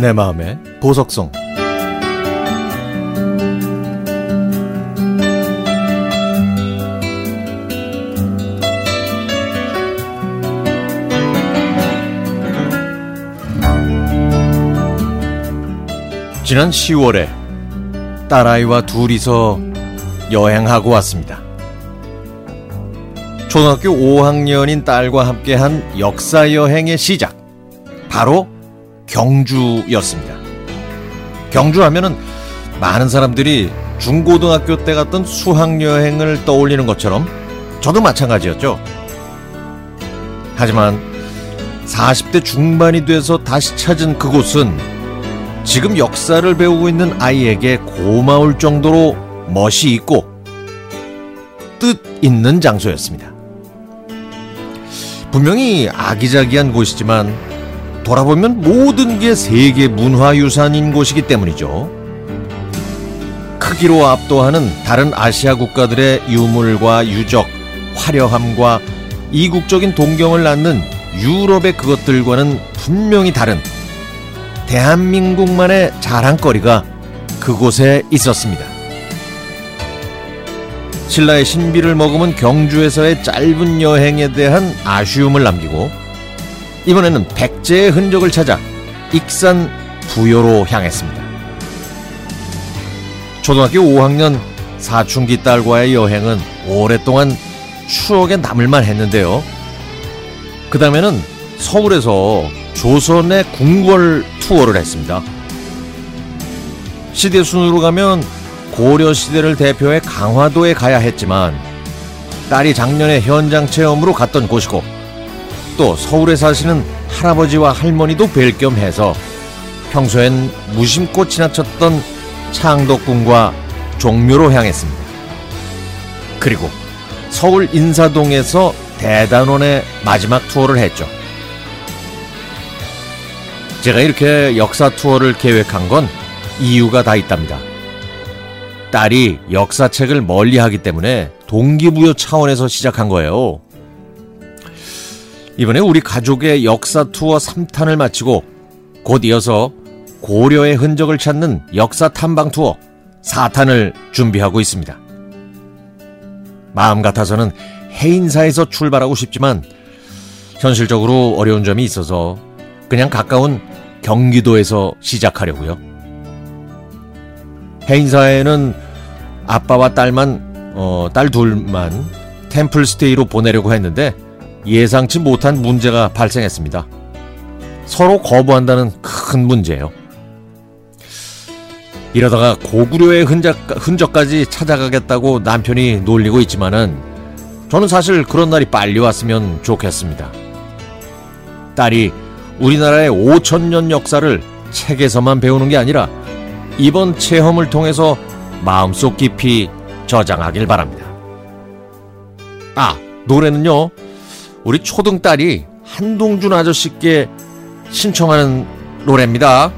내 마음의 보석성 지난 10월에 딸아이와 둘이서 여행하고 왔습니다. 초등학교 5학년인 딸과 함께한 역사 여행의 시작. 바로 경주였습니다. 경주 하면은 많은 사람들이 중고등학교 때 갔던 수학여행을 떠올리는 것처럼 저도 마찬가지였죠. 하지만 40대 중반이 돼서 다시 찾은 그곳은 지금 역사를 배우고 있는 아이에게 고마울 정도로 멋이 있고 뜻 있는 장소였습니다. 분명히 아기자기한 곳이지만 돌아보면 모든 게 세계 문화유산인 곳이기 때문이죠. 크기로 압도하는 다른 아시아 국가들의 유물과 유적, 화려함과 이국적인 동경을 낳는 유럽의 그것들과는 분명히 다른 대한민국만의 자랑거리가 그곳에 있었습니다. 신라의 신비를 머금은 경주에서의 짧은 여행에 대한 아쉬움을 남기고 이번에는 백제의 흔적을 찾아 익산 부여로 향했습니다. 초등학교 5학년 사춘기 딸과의 여행은 오랫동안 추억에 남을만 했는데요. 그 다음에는 서울에서 조선의 궁궐 투어를 했습니다. 시대 순으로 가면 고려 시대를 대표해 강화도에 가야 했지만 딸이 작년에 현장 체험으로 갔던 곳이고 또 서울에 사시는 할아버지와 할머니도 뵐 겸 해서 평소엔 무심코 지나쳤던 창덕궁과 종묘로 향했습니다. 그리고 서울 인사동에서 대단원의 마지막 투어를 했죠. 제가 이렇게 역사 투어를 계획한 건 이유가 다 있답니다. 딸이 역사책을 멀리 하기 때문에 동기부여 차원에서 시작한 거예요. 이번에 우리 가족의 역사 투어 3탄을 마치고 곧 이어서 고려의 흔적을 찾는 역사 탐방 투어 4탄을 준비하고 있습니다. 마음 같아서는 해인사에서 출발하고 싶지만 현실적으로 어려운 점이 있어서 그냥 가까운 경기도에서 시작하려고요. 해인사에는 아빠와 딸만 어, 딸 둘만 템플스테이로 보내려고 했는데 예상치 못한 문제가 발생했습니다. 서로 거부한다는 큰 문제예요. 이러다가 고구려의 흔적, 흔적까지 찾아가겠다고 남편이 놀리고 있지만은 저는 사실 그런 날이 빨리 왔으면 좋겠습니다. 딸이 우리나라의 5천년 역사를 책에서만 배우는 게 아니라 이번 체험을 통해서 마음속 깊이 저장하길 바랍니다. 아, 노래는요. 우리 초등 딸이 한동준 아저씨께 신청하는 노래입니다.